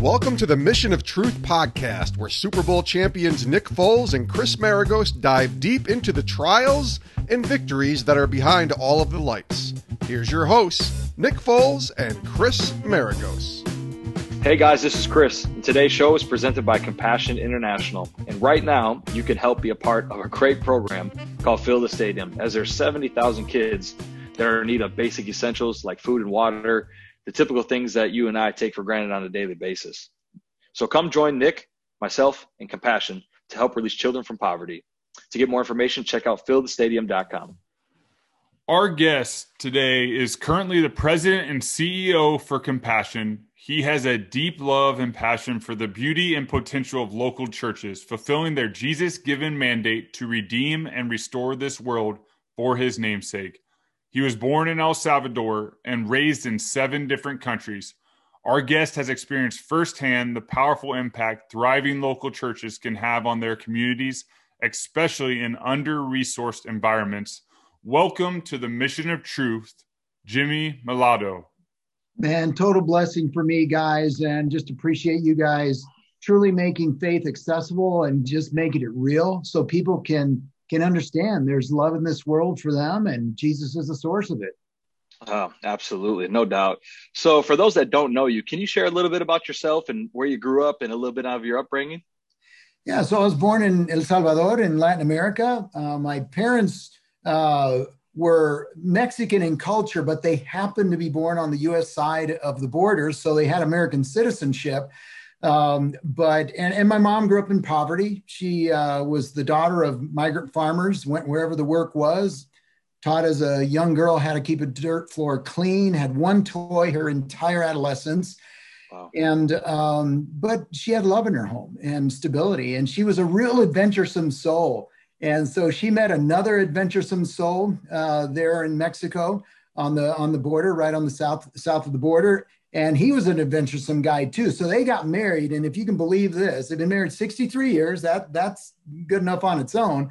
Welcome to the Mission of Truth podcast, where Super Bowl champions Nick Foles and Chris Maragos dive deep into the trials and victories that are behind all of the lights. Here's your hosts, Nick Foles and Chris Maragos. Hey guys, this is Chris. And today's show is presented by Compassion International. And right now, you can help be a part of a great program called Fill the Stadium, as there's 70,000 kids that are in need of basic essentials like food and water, the typical things that you and I take for granted on a daily basis. So come join Nick, myself, and Compassion to help release children from poverty. To get more information, check out fillthestadium.com. Our guest today is currently the president and CEO for Compassion. He has a deep love and passion for the beauty and potential of local churches, fulfilling their Jesus given mandate to redeem and restore this world for his namesake. He was born in El Salvador and raised in seven different countries. Our guest has experienced firsthand the powerful impact thriving local churches can have on their communities, especially in under resourced environments. Welcome to the Mission of Truth, Jimmy Mellado. Man, total blessing for me, guys, and just appreciate you guys truly making faith accessible and just making it real so people can can understand there's love in this world for them and Jesus is the source of it. Oh, absolutely. No doubt. So, for those that don't know you, can you share a little bit about yourself and where you grew up and a little bit of your upbringing? Yeah, so I was born in El Salvador in Latin America. Uh, my parents uh, were Mexican in culture, but they happened to be born on the US side of the border. So they had American citizenship. Um, but and, and my mom grew up in poverty. She uh, was the daughter of migrant farmers, went wherever the work was, taught as a young girl how to keep a dirt floor clean, had one toy her entire adolescence. Wow. And um, but she had love in her home and stability, and she was a real adventuresome soul. And so she met another adventuresome soul uh, there in Mexico on the on the border, right on the south south of the border and he was an adventuresome guy too. So they got married, and if you can believe this, they've been married 63 years. That that's good enough on its own.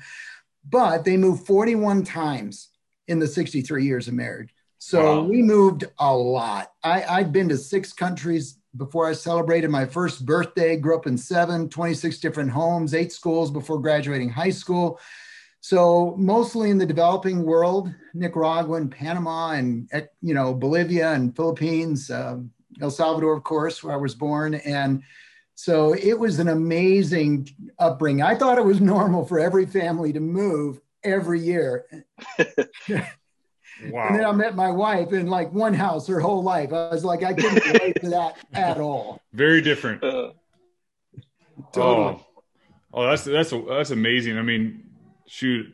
But they moved 41 times in the 63 years of marriage. So wow. we moved a lot. I, I'd been to six countries before I celebrated my first birthday. Grew up in seven, 26 different homes, eight schools before graduating high school. So mostly in the developing world, Nicaragua and Panama and you know Bolivia and Philippines, um, El Salvador, of course, where I was born, and so it was an amazing upbringing. I thought it was normal for every family to move every year. Wow. And then I met my wife in like one house her whole life. I was like, I couldn't relate to that at all. Very different. Uh, totally. Oh. oh, that's that's that's amazing. I mean, shoot,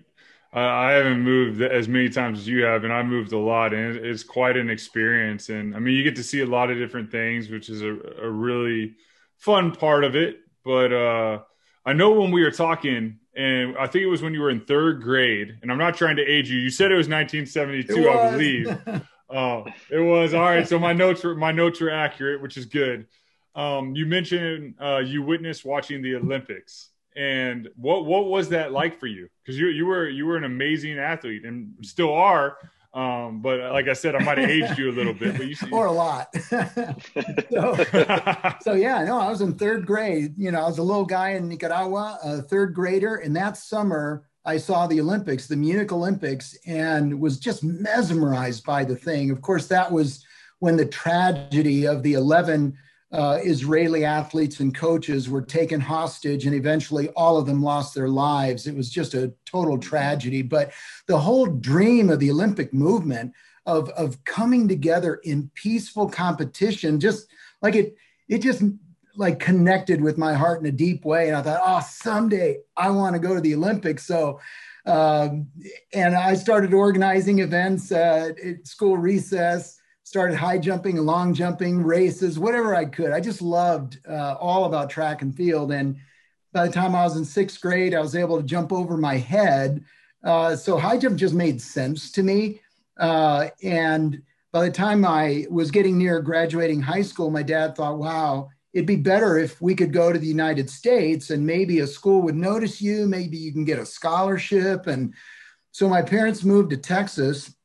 I haven't moved as many times as you have, and I moved a lot, and it's quite an experience. And I mean, you get to see a lot of different things, which is a, a really fun part of it. But uh, I know when we were talking, and I think it was when you were in third grade, and I'm not trying to age you. You said it was 1972, it was. I believe. Oh, it was all right. So my notes were my notes were accurate, which is good. Um, you mentioned uh, you witnessed watching the Olympics. And what what was that like for you? Because you you were you were an amazing athlete and still are. Um, but like I said, I might have aged you a little bit, but you see. or a lot. so, so, yeah, no, I was in third grade. You know, I was a little guy in Nicaragua, a third grader, and that summer I saw the Olympics, the Munich Olympics, and was just mesmerized by the thing. Of course, that was when the tragedy of the 11 uh, Israeli athletes and coaches were taken hostage, and eventually all of them lost their lives. It was just a total tragedy. But the whole dream of the Olympic movement of, of coming together in peaceful competition, just like it, it just like connected with my heart in a deep way. And I thought, oh, someday I want to go to the Olympics. So, um, and I started organizing events uh, at school recess started high jumping and long jumping races, whatever I could. I just loved uh, all about track and field. And by the time I was in sixth grade, I was able to jump over my head. Uh, so high jump just made sense to me. Uh, and by the time I was getting near graduating high school, my dad thought, wow, it'd be better if we could go to the United States and maybe a school would notice you. Maybe you can get a scholarship. And so my parents moved to Texas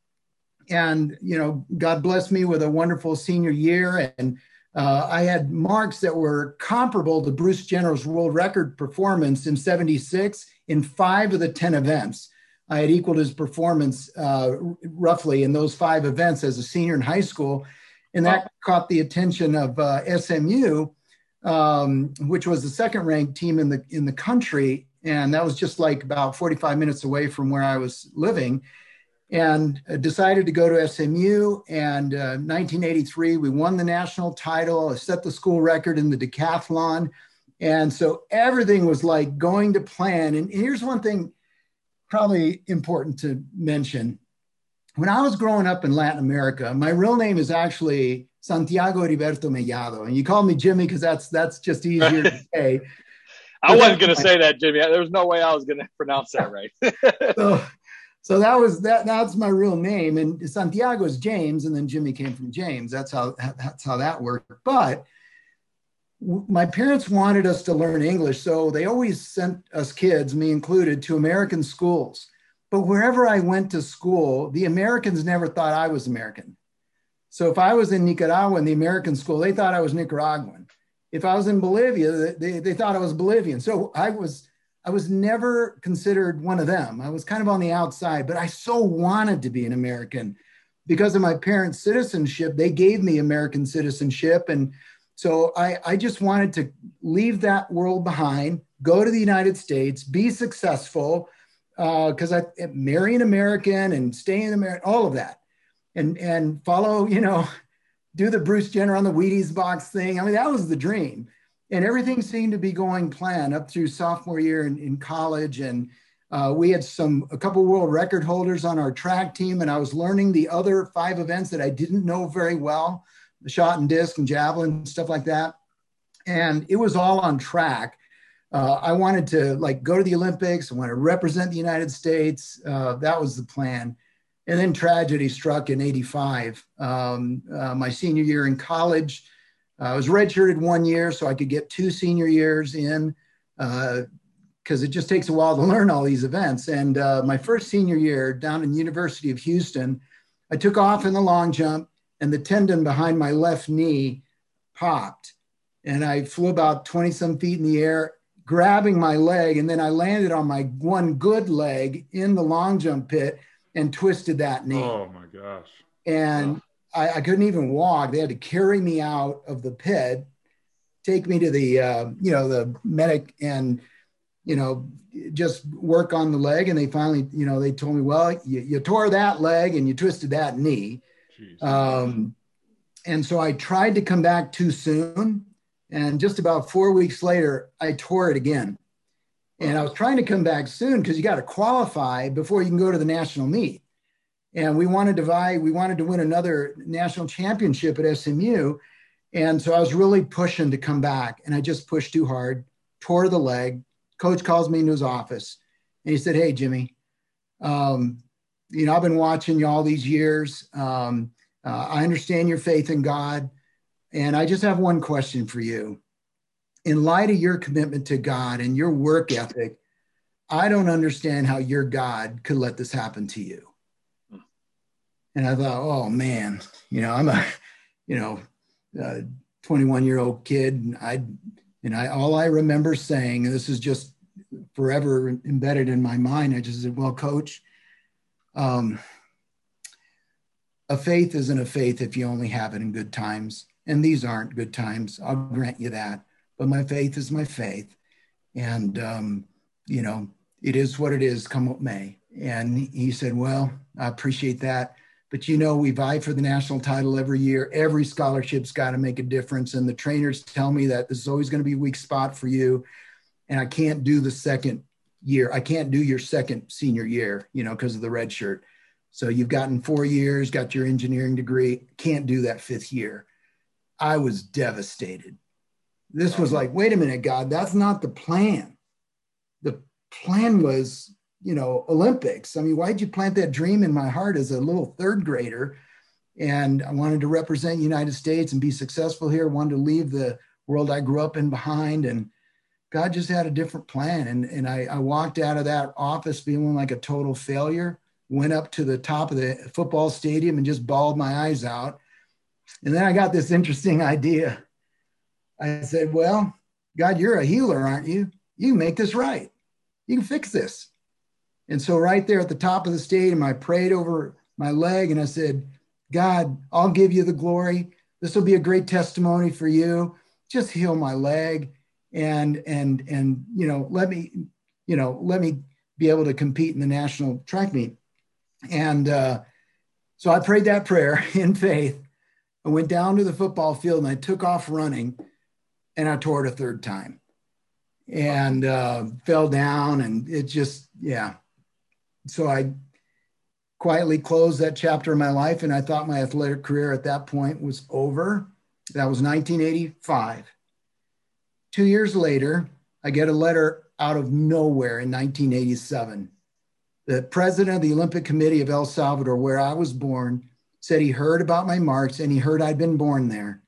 and you know, God blessed me with a wonderful senior year, and uh, I had marks that were comparable to Bruce Jenner's world record performance in '76 in five of the ten events. I had equaled his performance uh, roughly in those five events as a senior in high school, and that wow. caught the attention of uh, SMU, um, which was the second ranked team in the in the country, and that was just like about 45 minutes away from where I was living and uh, decided to go to SMU. And uh, 1983, we won the national title, set the school record in the decathlon. And so everything was like going to plan. And here's one thing probably important to mention. When I was growing up in Latin America, my real name is actually Santiago Heriberto Mellado. And you call me Jimmy because that's that's just easier to say. I wasn't going to say that, Jimmy. There was no way I was going to pronounce that right. so, so that was that. That's my real name, and Santiago is James, and then Jimmy came from James. That's how that's how that worked. But my parents wanted us to learn English, so they always sent us kids, me included, to American schools. But wherever I went to school, the Americans never thought I was American. So if I was in Nicaragua in the American school, they thought I was Nicaraguan. If I was in Bolivia, they, they thought I was Bolivian. So I was I was never considered one of them. I was kind of on the outside, but I so wanted to be an American because of my parents' citizenship. They gave me American citizenship. And so I, I just wanted to leave that world behind, go to the United States, be successful, because uh, I marry an American and stay in America, all of that, and and follow, you know, do the Bruce Jenner on the Wheaties box thing. I mean, that was the dream and everything seemed to be going plan up through sophomore year in, in college. And uh, we had some a couple world record holders on our track team and i was learning the other five events that i didn't know very well the shot and disc and javelin stuff like that. And it was all on track. Uh, i wanted to like go to the olympics. I want to represent the united states. Uh, that was the plan. And then tragedy struck in 85 um, uh, my senior year in college I was redshirted one year so I could get two senior years in because uh, it just takes a while to learn all these events. And uh, my first senior year down in University of Houston, I took off in the long jump and the tendon behind my left knee popped. And I flew about 20 some feet in the air, grabbing my leg. And then I landed on my one good leg in the long jump pit and twisted that knee. Oh my gosh. And I, I, couldn't even walk. They had to carry me out of the pit, take me to the, uh, you know, the medic and, you know, just work on the leg. And they finally, you know, they told me, well, you, you tore that leg and you twisted that knee. Um, and so I tried to come back too soon. And just about four weeks later, I tore it again. And I was trying to come back soon because you got to qualify before you can go to the national meet and we wanted to vie, we wanted to win another national championship at SMU. And so I was really pushing to come back, and I just pushed too hard, tore the leg. Coach calls me into his office, and he said, "Hey, Jimmy, um, you know I've been watching you all these years. Um, uh, I understand your faith in God, and I just have one question for you. In light of your commitment to God and your work ethic, I don't understand how your God could let this happen to you." And I thought, oh man, you know, I'm a, you know, 21 year old kid. And I, and I, all I remember saying, and this is just forever embedded in my mind. I just said, well, coach, um, a faith isn't a faith if you only have it in good times. And these aren't good times. I'll grant you that. But my faith is my faith. And, um, you know, it is what it is, come what may. And he said, well, I appreciate that but you know we vie for the national title every year. Every scholarship's got to make a difference and the trainers tell me that this is always going to be a weak spot for you and i can't do the second year. I can't do your second senior year you know because of the red shirt. So you've gotten four years got your engineering degree can't do that fifth year. I was devastated. This was like wait a minute god that's not the plan. The plan was you know, Olympics. I mean, why'd you plant that dream in my heart as a little third grader? And I wanted to represent United States and be successful here, wanted to leave the world I grew up in behind. And God just had a different plan. And, and I, I walked out of that office feeling like a total failure. went up to the top of the football stadium and just bawled my eyes out. And then I got this interesting idea. I said, Well, God, you're a healer, aren't you? You make this right. You can fix this. And so, right there at the top of the stadium, I prayed over my leg and I said, God, I'll give you the glory. This will be a great testimony for you. Just heal my leg and and and you know let me you know let me be able to compete in the national track meet and uh, so i prayed that prayer in faith i went down to the football field and i took off running and i tore it a third time and uh, fell down and it just yeah so i quietly closed that chapter of my life and i thought my athletic career at that point was over that was 1985 Two years later, I get a letter out of nowhere in 1987. The president of the Olympic Committee of El Salvador, where I was born, said he heard about my marks and he heard I'd been born there.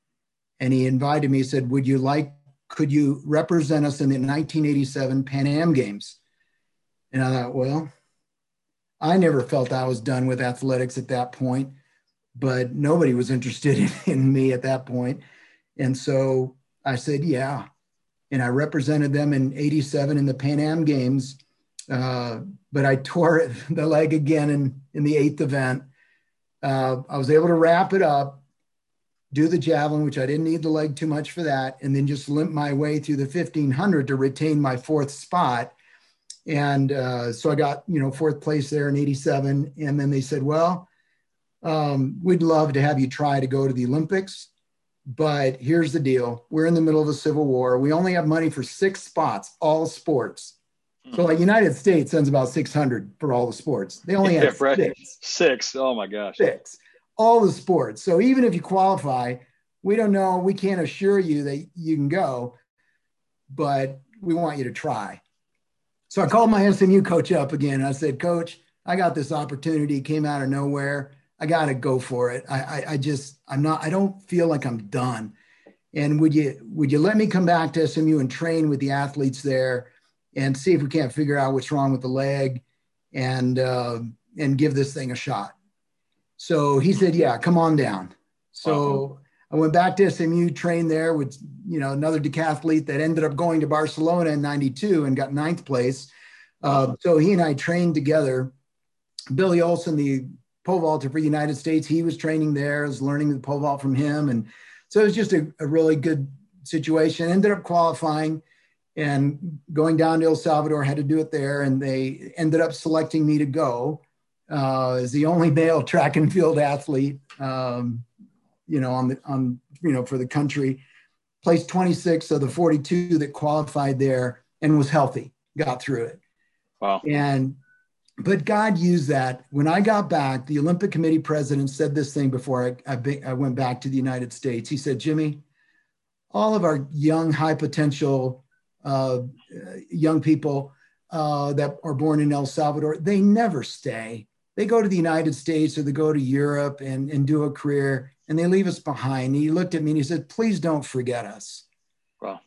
And he invited me, he said, Would you like, could you represent us in the 1987 Pan Am Games? And I thought, Well, I never felt I was done with athletics at that point, but nobody was interested in, in me at that point. And so I said, Yeah and I represented them in 87 in the Pan Am Games. Uh, but I tore the leg again in, in the eighth event. Uh, I was able to wrap it up, do the javelin, which I didn't need the leg too much for that, and then just limp my way through the 1500 to retain my fourth spot. And uh, so I got, you know, fourth place there in 87. And then they said, well, um, we'd love to have you try to go to the Olympics. But here's the deal we're in the middle of a civil war. We only have money for six spots, all sports. So, like United States sends about 600 for all the sports. They only have yeah, right. six. Six. Oh my gosh. Six. All the sports. So, even if you qualify, we don't know. We can't assure you that you can go, but we want you to try. So, I called my SMU coach up again. I said, Coach, I got this opportunity, came out of nowhere. I got to go for it. I, I, I just, I'm not, I don't feel like I'm done. And would you, would you let me come back to SMU and train with the athletes there and see if we can't figure out what's wrong with the leg and, uh, and give this thing a shot? So he said, yeah, come on down. So. I went back to SMU, trained there with, you know, another decathlete that ended up going to Barcelona in 92 and got ninth place. Uh, so he and I trained together. Billy Olson, the pole vaulter for the United States. He was training there, I was learning the pole vault from him. And so it was just a, a really good situation. Ended up qualifying and going down to El Salvador, had to do it there. And they ended up selecting me to go uh, as the only male track and field athlete, um, you know, on the, on, you know, for the country. Placed 26 of the 42 that qualified there and was healthy, got through it. Wow. And but God used that. When I got back, the Olympic Committee president said this thing before I, I, I, went back to the United States. He said, Jimmy, all of our young, high potential uh, young people uh, that are born in El Salvador, they never stay. They go to the United States or they go to Europe and, and do a career and they leave us behind. And he looked at me and he said, Please don't forget us Well,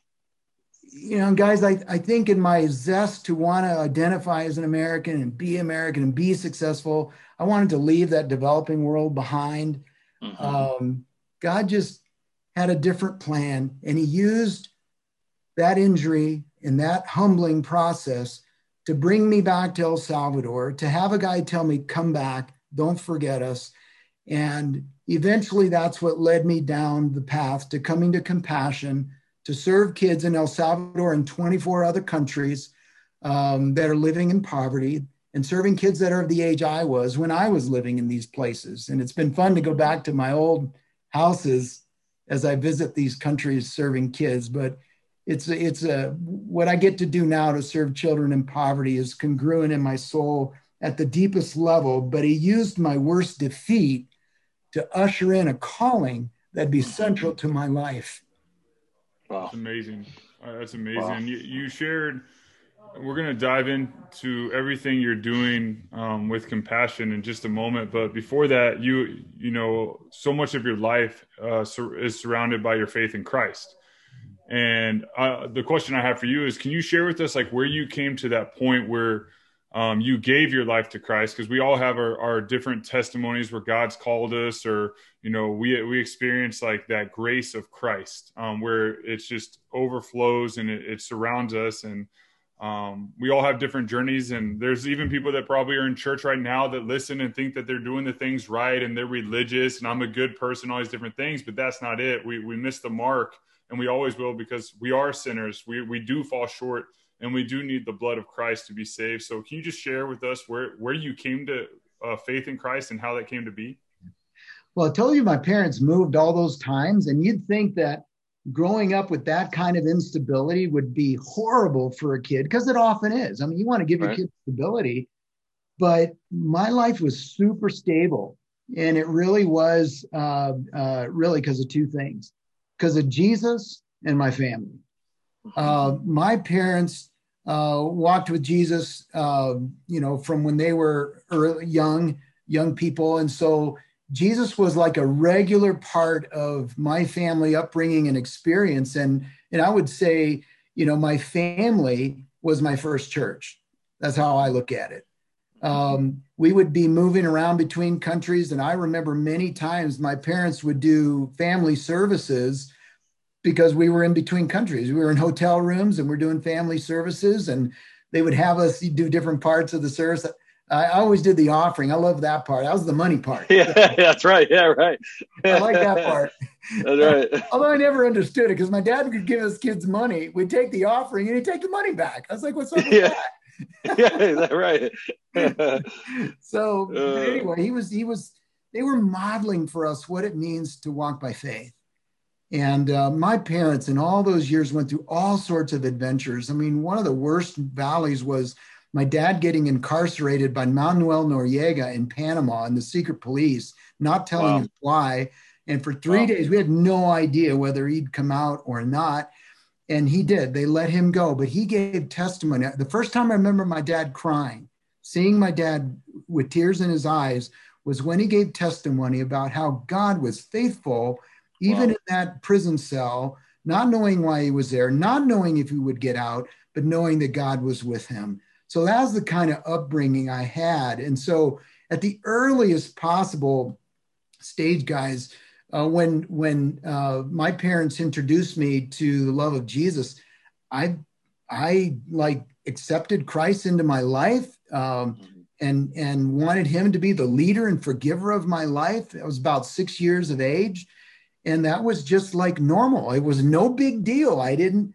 you know, guys, I, I think in my zest to want to identify as an American and be American and be successful, I wanted to leave that developing world behind. Mm-hmm. Um, God just had a different plan, and He used that injury and that humbling process to bring me back to El Salvador, to have a guy tell me, come back, don't forget us. And eventually, that's what led me down the path to coming to compassion to serve kids in El Salvador and 24 other countries um, that are living in poverty and serving kids that are of the age I was when I was living in these places. And it's been fun to go back to my old houses as I visit these countries serving kids. But it's it's a what I get to do now to serve children in poverty is congruent in my soul at the deepest level. But he used my worst defeat to usher in a calling that'd be central to my life. Wow. That's amazing. Uh, that's amazing. Wow. You, you, shared, we're going to dive into everything you're doing um, with compassion in just a moment. But before that, you, you know, so much of your life uh, sur- is surrounded by your faith in Christ. And uh, the question I have for you is, can you share with us like where you came to that point where um, you gave your life to Christ because we all have our, our different testimonies where God's called us or you know we we experience like that grace of Christ um, where it's just overflows and it, it surrounds us. And um, we all have different journeys. And there's even people that probably are in church right now that listen and think that they're doing the things right and they're religious and I'm a good person all these different things but that's not it. We we miss the mark and we always will because we are sinners. We we do fall short and we do need the blood of Christ to be saved. So, can you just share with us where where you came to uh, faith in Christ and how that came to be? Well, I told you my parents moved all those times, and you'd think that growing up with that kind of instability would be horrible for a kid because it often is. I mean, you want to give right. your kid stability, but my life was super stable, and it really was uh, uh, really because of two things: because of Jesus and my family. Uh, my parents uh, walked with Jesus, uh, you know, from when they were early, young, young people. And so Jesus was like a regular part of my family upbringing and experience. And, and I would say, you know, my family was my first church. That's how I look at it. Um, we would be moving around between countries. And I remember many times my parents would do family services because we were in between countries. We were in hotel rooms and we're doing family services, and they would have us do different parts of the service. I always did the offering. I love that part. That was the money part. Yeah, that's right. Yeah, right. I like that part. That's right. Although I never understood it because my dad could give us kids money. We'd take the offering and he'd take the money back. I was like, what's up with yeah. that? yeah, is that right? so uh, anyway, he was he was they were modeling for us what it means to walk by faith. And uh, my parents, in all those years, went through all sorts of adventures. I mean, one of the worst valleys was my dad getting incarcerated by Manuel Noriega in Panama and the secret police, not telling wow. us why. And for three wow. days, we had no idea whether he'd come out or not. And he did. They let him go, but he gave testimony. The first time I remember my dad crying, seeing my dad with tears in his eyes, was when he gave testimony about how God was faithful even wow. in that prison cell, not knowing why he was there, not knowing if he would get out, but knowing that God was with him. So that was the kind of upbringing I had. And so at the earliest possible stage, guys, uh, when when uh, my parents introduced me to the love of Jesus, I I like accepted Christ into my life um, and and wanted Him to be the leader and forgiver of my life. I was about six years of age, and that was just like normal. It was no big deal. I didn't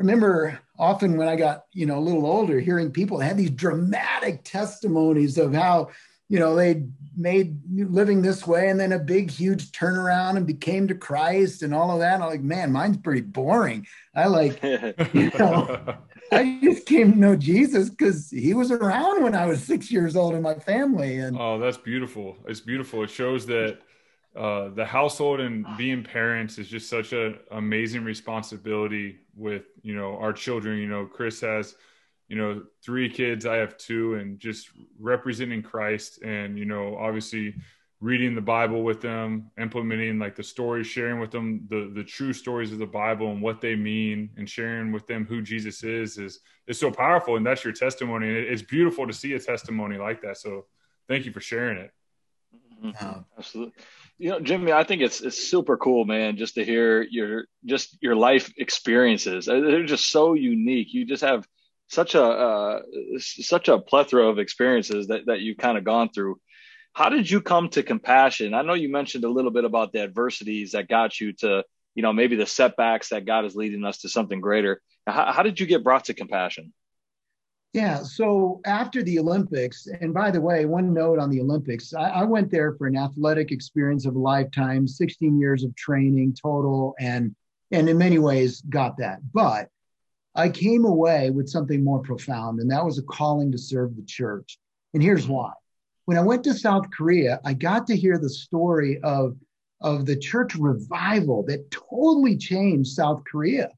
remember often when i got you know a little older hearing people had these dramatic testimonies of how you know they made living this way and then a big huge turnaround and became to christ and all of that. And i'm like man mine's pretty boring. I like you know i just came to know jesus because he was around when i was six years old in my family. And oh that's beautiful. It's beautiful. It shows that uh, the household and being parents is just such an amazing responsibility with you know our children. You know chris has you know three kids. I have two and just representing christ and you know obviously reading the bible with them implementing like the stories sharing with them the the true stories of the bible and what they mean and sharing with them who jesus is is is so powerful. And that's your testimony. And it's beautiful to see a testimony like that. So thank you for sharing it. Mm-hmm. absolutely you know, Jimmy, I think it's it's super cool, man, just to hear your just your life experiences. Uh, they're just so unique. You just have such a uh, such a plethora of experiences that that you've kind of gone through. How did you come to compassion? I know you mentioned a little bit about the adversities that got you to, you know, maybe the setbacks that God is leading us to something greater. How, how did you get brought to compassion? Yeah. So after the Olympics, and by the way, one note on the Olympics, I, I, went there for an athletic experience of a lifetime, 16 years of training total, and and in many ways got that. But I came away with something more profound, and that was a calling to serve the church. And here's why. When I went to South Korea, I got to hear the story of, of the church revival that totally changed South Korea.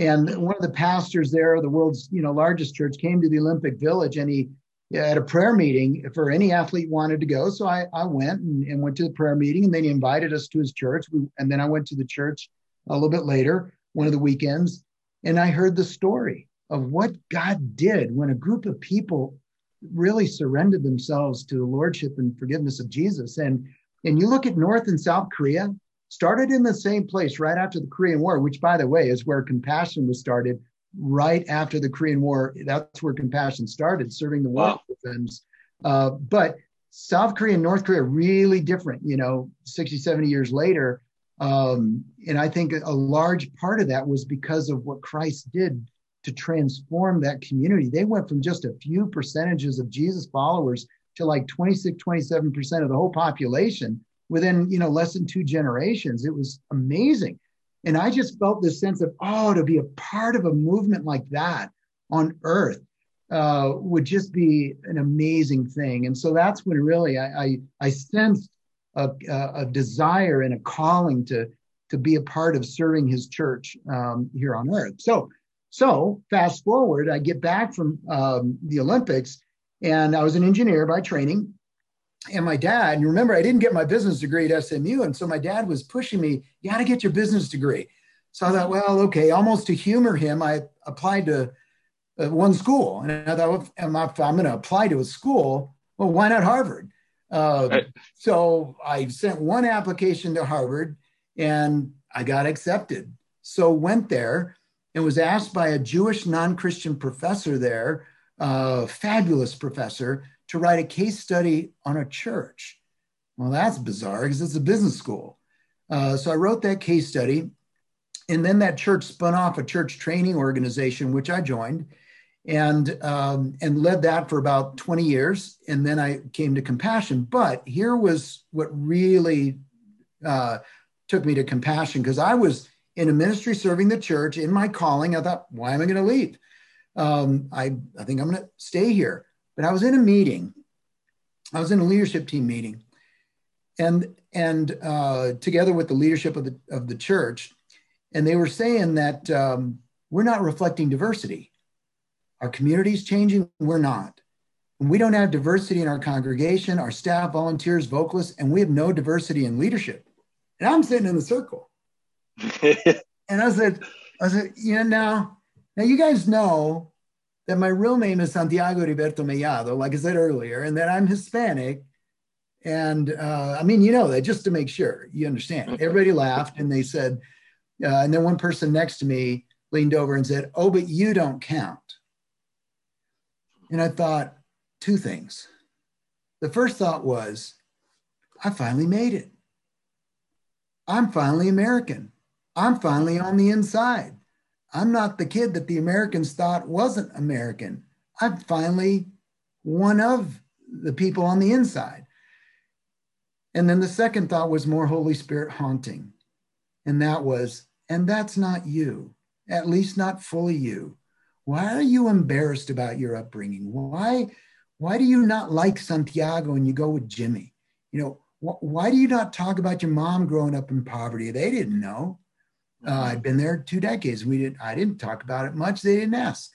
And one of the pastors there, the world's you know largest church, came to the Olympic Village and he at a prayer meeting for any athlete wanted to go. So I, I went and, and went to the prayer meeting and then he invited us to his church. We, and then I went to the church a little bit later, one of the weekends, and I heard the story of what God did when a group of people really surrendered themselves to the lordship and forgiveness of Jesus. And and you look at North and South Korea, started in the same place right after the Korean War, which by the way is where compassion was started right after the Korean War. That's where compassion started, serving the war wow. victims. Uh, but South Korea and North Korea really different, you know, 60, 70 years later. Um, and I think a large part of that was because of what Christ did to transform that community. They went from just a few percentages of Jesus followers to like 26, 27% of the whole population within, you know, less than two generations. It was amazing. And I just felt this sense of, oh, to be a part of a movement like that on earth uh, would just be an amazing thing. And so that's when really I, I, I sensed a, a, desire and a calling to, to be a part of serving his church um, here on earth. So, so fast forward, I get back from um, the Olympics and I was an engineer by training. And my dad, and remember, I didn't get my business degree at SMU. And so my dad was pushing me, you got to get your business degree. So I thought, well, okay, almost to humor him, I applied to uh, one school. And I thought, if I'm, I'm going to apply to a school, well, why not Harvard? Uh, right. So I sent one application to Harvard and I got accepted. So went there and was asked by a Jewish non-Christian professor there, a fabulous professor, to write a case study on a church. Well, that's bizarre because it's a business school. Uh, so I wrote that case study, and then that church spun off a church training organization, which I joined, and um, and led that for about 20 years. And then I came to Compassion. But here was what really uh, took me to Compassion because I was in a ministry serving the church in my calling. I thought, why am I going to leave? Um, I, I think I'm going to stay here. But I was in a meeting. I was in a leadership team meeting, and and uh, together with the leadership of the of the church, and they were saying that um, we're not reflecting diversity. Our community is changing. We're not. We don't have diversity in our congregation, our staff, volunteers, vocalists, and we have no diversity in leadership. And I'm sitting in the circle and I said, I said, you know, now, now you guys know that my real name is Santiago Heriberto Mellado, like I said earlier, and that I'm Hispanic. And uh, I mean, you know that just to make sure you understand. Everybody laughed and they said, uh, and then one person next to me leaned over and said, Oh, but you don't count. And I thought two things. The first thought was, I finally made it. I'm finally American. I'm finally on the inside. I'm not the kid that the Americans thought wasn't American. I'm finally one of the people on the inside. And then the second thought was more Holy Spirit haunting. And that was, and that's not you, at least not fully you. Why are you embarrassed about your upbringing? Why, why do you not like Santiago and you go with Jimmy? You know, wh- why do you not talk about your mom growing up in poverty? They didn't know. Uh, I'd been there two decades. We didn't. I didn't talk about it much. They didn't ask.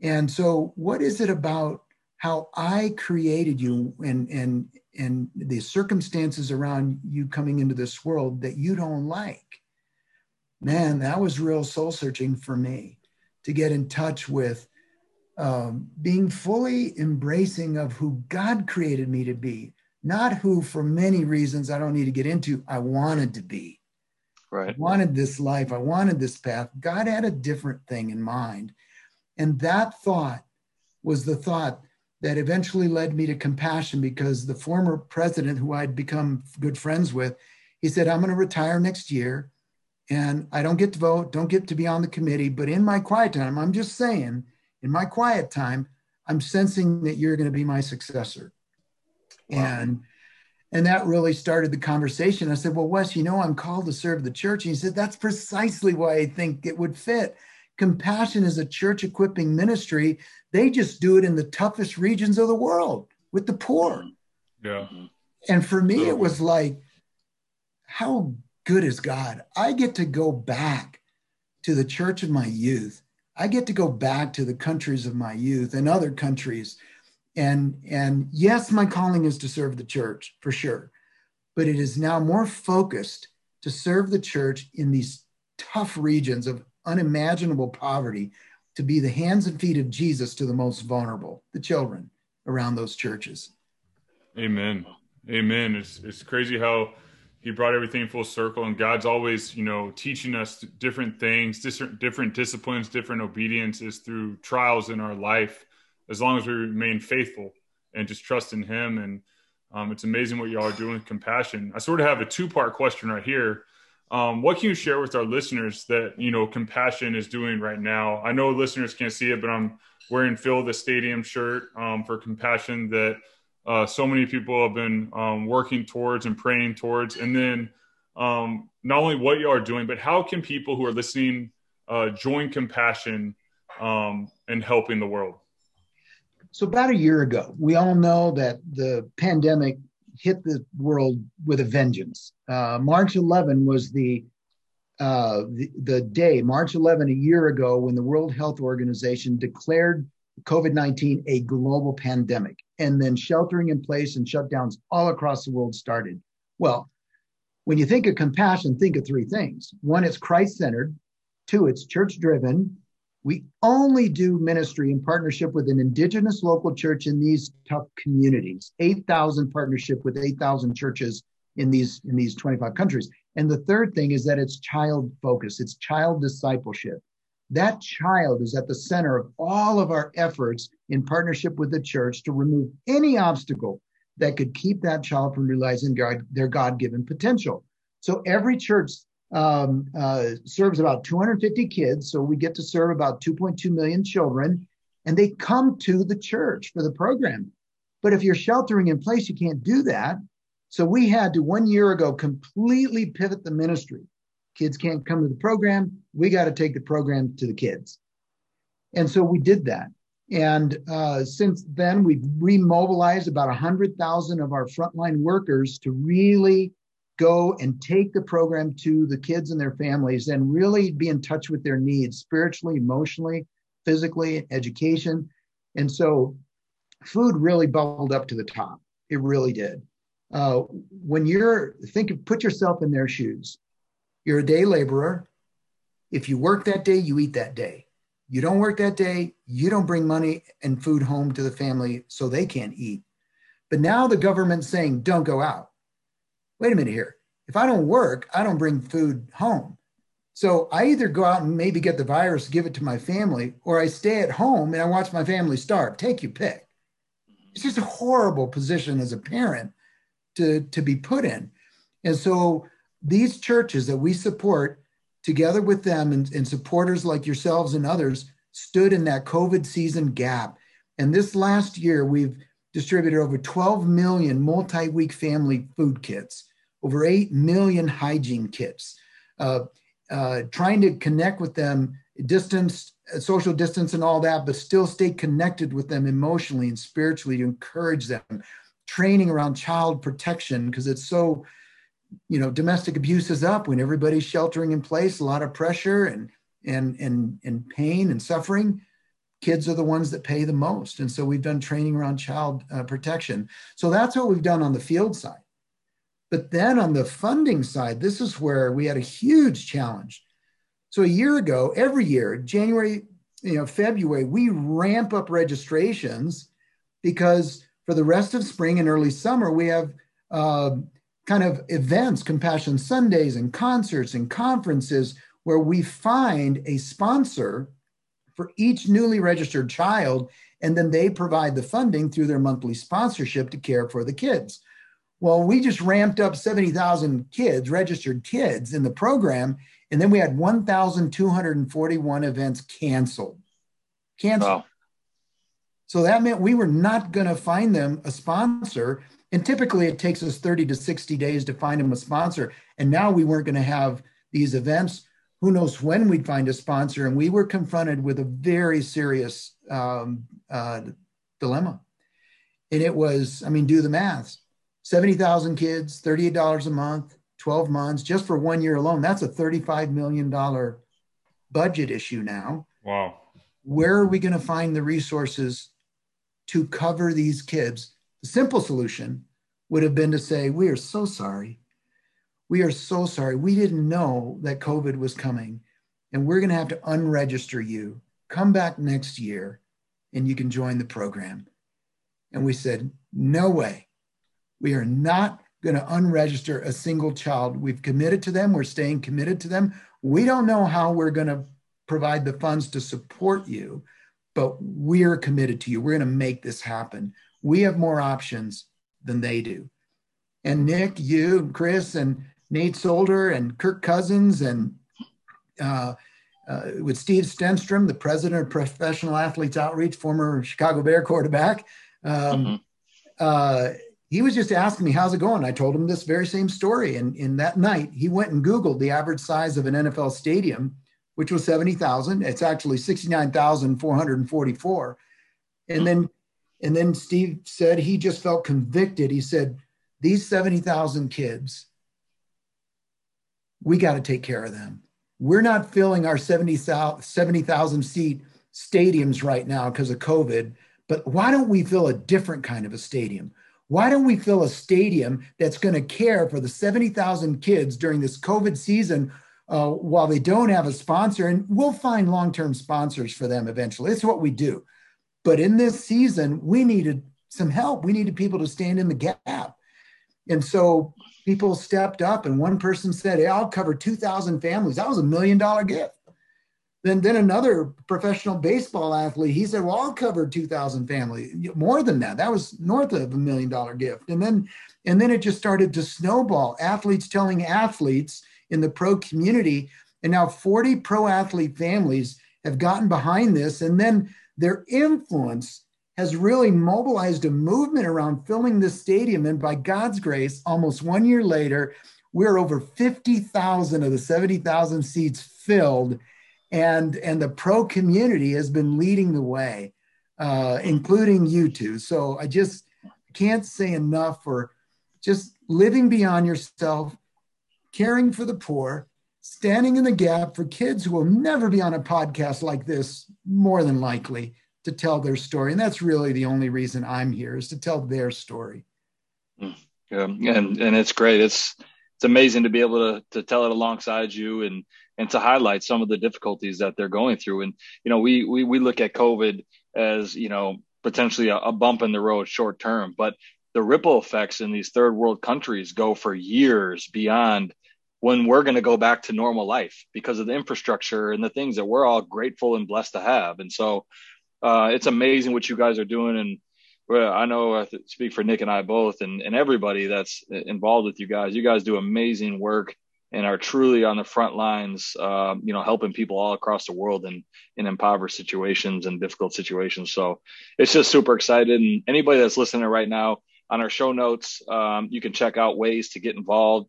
And so, what is it about how I created you and and and the circumstances around you coming into this world that you don't like? Man, that was real soul searching for me to get in touch with um, being fully embracing of who God created me to be, not who, for many reasons I don't need to get into, I wanted to be. Right. I wanted this life. I wanted this path. God had a different thing in mind. And that thought was the thought that eventually led me to compassion because the former president who I'd become good friends with, he said, I'm going to retire next year and I don't get to vote, don't get to be on the committee. But in my quiet time, I'm just saying, in my quiet time, I'm sensing that you're going to be my successor. Wow. And and that really started the conversation. I said, Well, Wess, you know, I'm called to serve the church. And he said, That's precisely why I think it would fit. Compassion is a church equipping ministry. They just do it in the toughest regions of the world with the poor. Mm-hmm. Yeah. Mm-hmm. And for me, it was like, How good is God? I get to go back to the church of my youth. I get to go back to the countries of my youth and other countries and and yes my calling is to serve the church for sure but it is now more focused to serve the church in these tough regions of unimaginable poverty to be the hands and feet of jesus to the most vulnerable the children around those churches. Amen. Amen. It's it's crazy how he brought everything full circle and God's always, you know, teaching us different things, different different disciplines, different obediences through trials in our life as long as we remain faithful and just trust in him and um, it's amazing what y'all are doing with compassion. I sort of have a two-part question right here. Um, what can you share with our listeners that you know compassion is doing right now? I know listeners can't see it, but I'm wearing Fill the Stadium shirt um, for compassion that uh, so many people have been um, working towards and praying towards. And then um, not only what you all are doing, but how can people who are listening uh, join compassion um, and helping the world? So, about a year ago, we all know that the pandemic hit the world with a vengeance. Uh, March 11 was the, uh, the, the day, March 11, a year ago, when the World Health Organization declared COVID 19 a global pandemic. And then sheltering in place and shutdowns all across the world started. Well, when you think of compassion, think of three things. One, it's Christ centered. Two, it's church driven. We only do ministry in partnership with an indigenous local church in these tough communities. 8,000 partnership with 8,000 churches in these in these 25 countries. And the third thing is that it's child focused. It's child discipleship. That child is at the center of all of our efforts in partnership with the church to remove any obstacle that could keep that child from realizing God, their God given potential. So every church um, uh, serves about 250 kids. So we get to serve about 2.2 million children, and they come to the church for the program. But if you're sheltering in place, you can't do that. So we had to one year ago completely pivot the ministry Kids can't come to the program. We got to take the program to the kids. And so we did that. And uh, since then, we've remobilized about 100,000 of our frontline workers to really go and take the program to the kids and their families and really be in touch with their needs spiritually, emotionally, physically, education. And so food really bubbled up to the top. It really did. Uh, when you're think of put yourself in their shoes you're a day laborer. If you work that day, you eat that day. You don't work that day, you don't bring money and food home to the family so they can't eat. But now the government's saying, don't go out. Wait a minute here. If I don't work, I don't bring food home. So I either go out and maybe get the virus, give it to my family, or I stay at home and I watch my family starve. Take your pick. It's just a horrible position as a parent to, to be put in. And so these churches that we support, together with them and, and supporters like yourselves and others, stood in that COVID season gap. And this last year, we've distributed over 12 million multi week family food kits, over 8 million hygiene kits, uh, uh, trying to connect with them, distance, social distance, and all that, but still stay connected with them emotionally and spiritually to encourage them. Training around child protection because it's so you know, domestic abuse is up when everybody's sheltering in place, a lot of pressure and and and and pain and suffering. Kids are the ones that pay the most, and so we've done training around child uh, protection. So that's what we've done on the field side. But then on the funding side, this is where we had a huge challenge. So a year ago, every year, January, you know, February, we ramp up registrations because for the rest of spring and early summer, we have uh, kind of events, Compassion Sundays and concerts and conferences where we find a sponsor for each newly registered child, and then they provide the funding through their monthly sponsorship to care for the kids. Well, we just ramped up 70,000 kids, registered kids in the program, and then we had 1,241 events canceled. Canceled. Wow. So that meant we were not going to find them a sponsor and typically it takes us 30 to 60 days to find them a sponsor. And now we weren't going to have these events. Who knows when we'd find a sponsor? And we were confronted with a very serious um, uh, dilemma. And it was, I mean, do the math 70,000 kids, $38 a month, 12 months, just for one year alone. That's a $35 million budget issue now. Wow. Where are we going to find the resources to cover these kids? The simple solution would have been to say, We are so sorry. We are so sorry. We didn't know that COVID was coming, and we're going to have to unregister you. Come back next year, and you can join the program. And we said, no way. We are not going to unregister a single child. We've committed to them. We're staying committed to them. We don't know how we're going to provide the funds to support you, but we're committed to you. We're going to make this happen. We have more options than they do. And Nick, you, and Chris, and Nate Solder, and Kirk Cousins, and uh, uh, with Steve Stenstrom, the president of Professional Athletes Outreach, former Chicago Bear quarterback. Um, mm-hmm. uh, he was just asking me, how's it going? I told him this very same story. And in that night, he went and Googled the average size of an NFL stadium, which was 70,000. It's actually 69,444. And then, and then Steve said he just felt convicted. He said, these 70,000 kids, we got to take care of them. We're not filling our 70,000 70, seat stadiums right now because of COVID, but why don't we fill a different kind of a stadium? Why don't we fill a stadium that's going to care for the 70,000 kids during this COVID season uh, while they don't have a sponsor? And we'll find long term sponsors for them eventually. It's what we do. But in this season, we needed some help. We needed people to stand in the gap. And so people stepped up, and one person said, Hey, I'll cover 2,000 families. That was a million dollar gift. Then, then another professional baseball athlete, he said, "Well, I'll cover 2,000 families, more than that. That was north of a million dollar gift." And then, and then it just started to snowball. Athletes telling athletes in the pro community, and now 40 pro athlete families have gotten behind this, and then their influence has really mobilized a movement around filling this stadium. And by God's grace, almost one year later, we're over 50,000 of the 70,000 seats filled and and the pro community has been leading the way, uh, including you two. So I just can't say enough for just living beyond yourself, caring for the poor, standing in the gap for kids who will never be on a podcast like this, more than likely to tell their story. And that's really the only reason I'm here is to tell their story. Mm, yeah, and and it's great. It's it's amazing to be able to to tell it alongside you and and to highlight some of the difficulties that they're going through. And you know, we we we look at COVID as you know potentially a, a bump in the road short term, but the ripple effects in these third world countries go for years beyond when we're going to go back to normal life because of the infrastructure and the things that we're all grateful and blessed to have. And so uh, it's amazing what you guys are doing. And well, I know I speak for Nick and I both and, and everybody that's involved with you guys. You guys do amazing work and are truly on the front lines, uh, you know, helping people all across the world in, in impoverished situations and difficult situations. So it's just super excited. And anybody that's listening right now on our show notes, um, you can check out ways to get involved,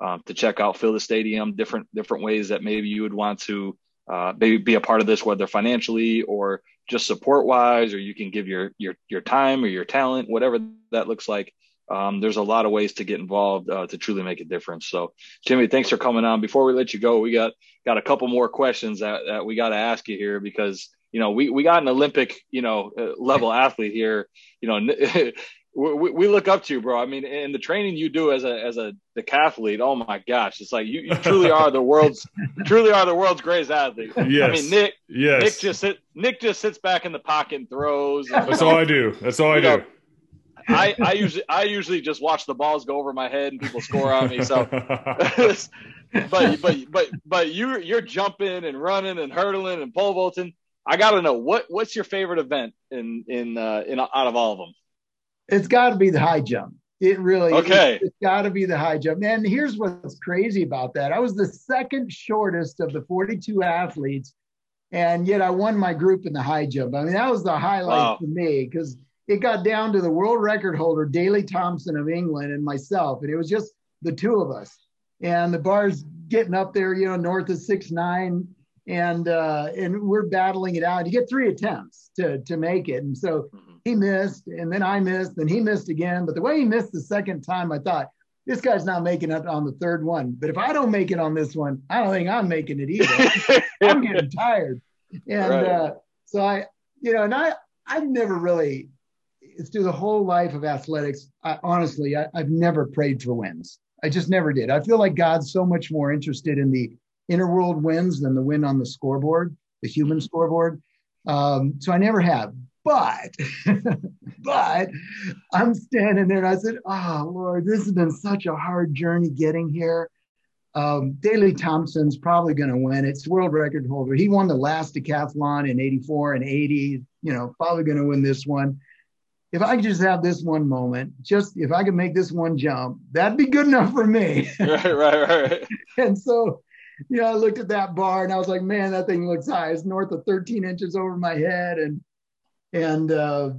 uh, to check out Fill the Stadium, different, different ways that maybe you would want to uh, maybe be a part of this, whether financially or just support wise, or you can give your, your, your time or your talent, whatever that looks like um, there's a lot of ways to get involved uh, to truly make a difference. So, Jimmy, thanks for coming on. Before we let you go, we got got a couple more questions that, that we got to ask you here because you know we we got an Olympic you know uh, level athlete here. You know, we, we look up to you, bro. I mean, in the training you do as a as a decathlete, oh my gosh, it's like you, you truly are the world's truly are the world's greatest athlete. Yes. I mean, Nick. Yes. Nick just sit, Nick just sits back in the pocket and throws. And, That's all I do. That's all I do. Know, I, I usually I usually just watch the balls go over my head and people score on me. So, but but but but you you're jumping and running and hurdling and pole vaulting. I got to know what what's your favorite event in in uh, in out of all of them. It's got to be the high jump. It really okay. It's, it's got to be the high jump. And here's what's crazy about that. I was the second shortest of the 42 athletes, and yet I won my group in the high jump. I mean, that was the highlight wow. for me because it got down to the world record holder, Daley Thompson of England, and myself, and it was just the two of us. And the bar's getting up there, you know, north of six nine, and uh, and we're battling it out. You get three attempts to to make it, and so mm-hmm. he missed, and then I missed, and he missed again. But the way he missed the second time, I thought this guy's not making it on the third one. But if I don't make it on this one, I don't think I'm making it either. I'm getting tired, and right. uh, so I, you know, and I I've never really through the whole life of athletics. I, honestly, I, I've never prayed for wins. I just never did. I feel like God's so much more interested in the inner world wins than the win on the scoreboard, the human scoreboard. Um, so I never have. but, but I'm standing there and I said, Oh, Lord, this has been such a hard journey getting here. Um, Daley Thompson's probably going to win. It's world record holder. He won the last decathlon in 84 and 80, you know, probably going to win this one. If I could just have this one moment, just if I could make this one jump, that'd be good enough for me. right, right, right. and so you know, I looked at that bar and I was like, man, that thing looks high. It's north of 13 inches over my head. And, and, uh,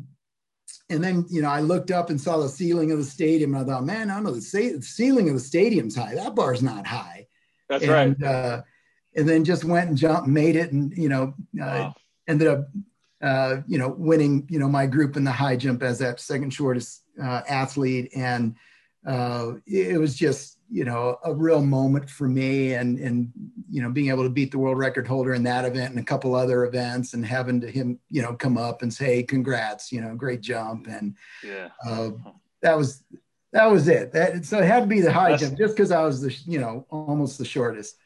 and then, you know, I looked up and saw the ceiling of the stadium. And I thought, man, I don't know, the, the ceiling of the stadium's high. That bar's not high. That's and, right. Uh, and then just went and jumped, made it, and, you know, uh, wow. ended up, uh, you know, winning, you know, my group in the high jump as that second shortest uh, athlete. And uh, it was just, you know a real moment for me and and you know being able to beat the world record holder in that event and a couple other events and having to him you know come up and say hey, congrats you know great jump. And yeah. uh, that was that was it. That so it had to be the high That's, jump just because i was the you know almost the shortest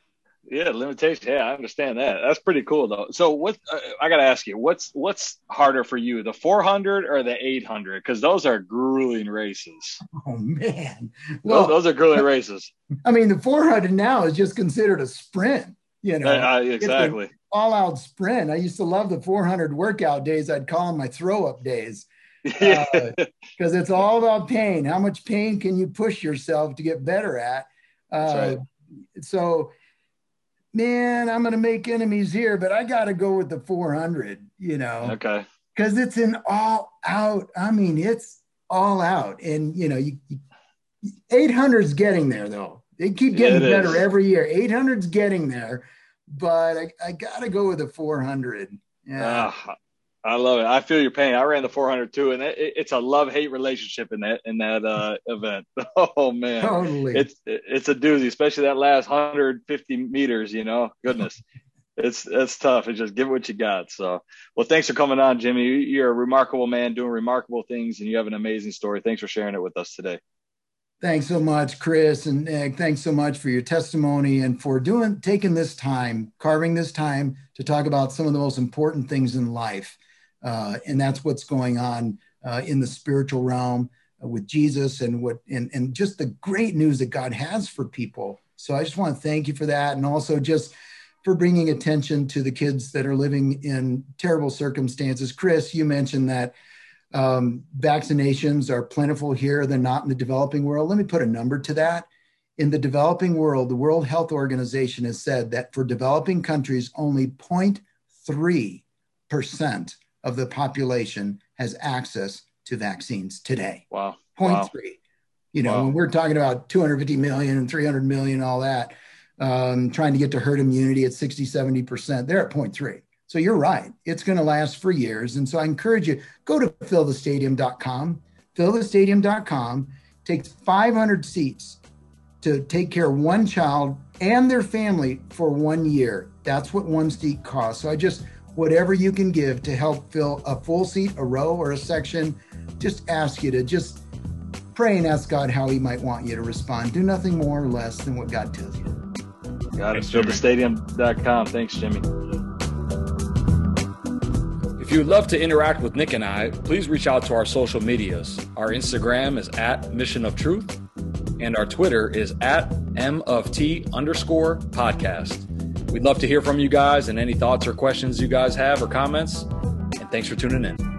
yeah, limitation. Yeah, I understand that. That's pretty cool though. So what uh, I got to ask you, what's what's harder for you, the 400 or the 800? Because those are grueling races. Oh man, well, those, those are grueling races. I mean, the 400 now is just considered a sprint. You know, uh, exactly. All out sprint. I used to love the 400 workout days. I'd call them my throw up days because uh, it's all about pain. How much pain can you push yourself to get better at? Uh, right. So man, I'm going to make enemies here, but I got to go with the 400, you know. Okay. Because it's an all out. I mean, it's all out. And, you know, you, you 800's getting there, though. They keep getting better is. every year. 800's getting there, but I, I got to go with the 400. Yeah. Uh, I love it. I feel your pain. I ran the 400 too, and it, it's a love hate relationship in that in that uh, event. Oh man, totally. It's it's a doozy, especially that last 150 meters. You know, goodness, it's it's tough. It's just give it what you got. So, well, thanks for coming on, Jimmy. You're a remarkable man doing remarkable things, and you have an amazing story. Thanks for sharing it with us today. Thanks so much, Chris, and uh, thanks so much for your testimony and for doing taking this time, carving this time to talk about some of the most important things in life. Uh, and that's what's going on uh, in the spiritual realm with Jesus and what and, and just the great news that God has for people. So I just want to thank you for that, and also just for bringing attention to the kids that are living in terrible circumstances. Chris, you mentioned that um, vaccinations are plentiful here; they're not in the developing world. Let me put a number to that. In the developing world, the World Health Organization has said that for developing countries, only 0.3 percent of the population has access to vaccines today. Wow. Point wow. three. You know, wow. when we're talking about 250 million and 300 million, all that, um, trying to get to herd immunity at 60, 70%, they're at point three. So you're right. It's going to last for years. And so I encourage you, go to fillthestadium.com, fillthestadium.com, takes 500 seats to take care of one child and their family for one year. That's what one seat costs. So I just whatever you can give to help fill a full seat, a row, or a section. Just ask you to just pray and ask God how He might want you to respond. Do nothing more or less than what God tells you. Got it. FillTheStadium.com. Thanks, Jimmy. If you would love to interact with Nick and I, please reach out to our social medias. Our Instagram is at Mission of Truth, and our Twitter is at M of T underscore podcast. We'd love to hear from you guys and any thoughts or questions you guys have or comments. And thanks for tuning in.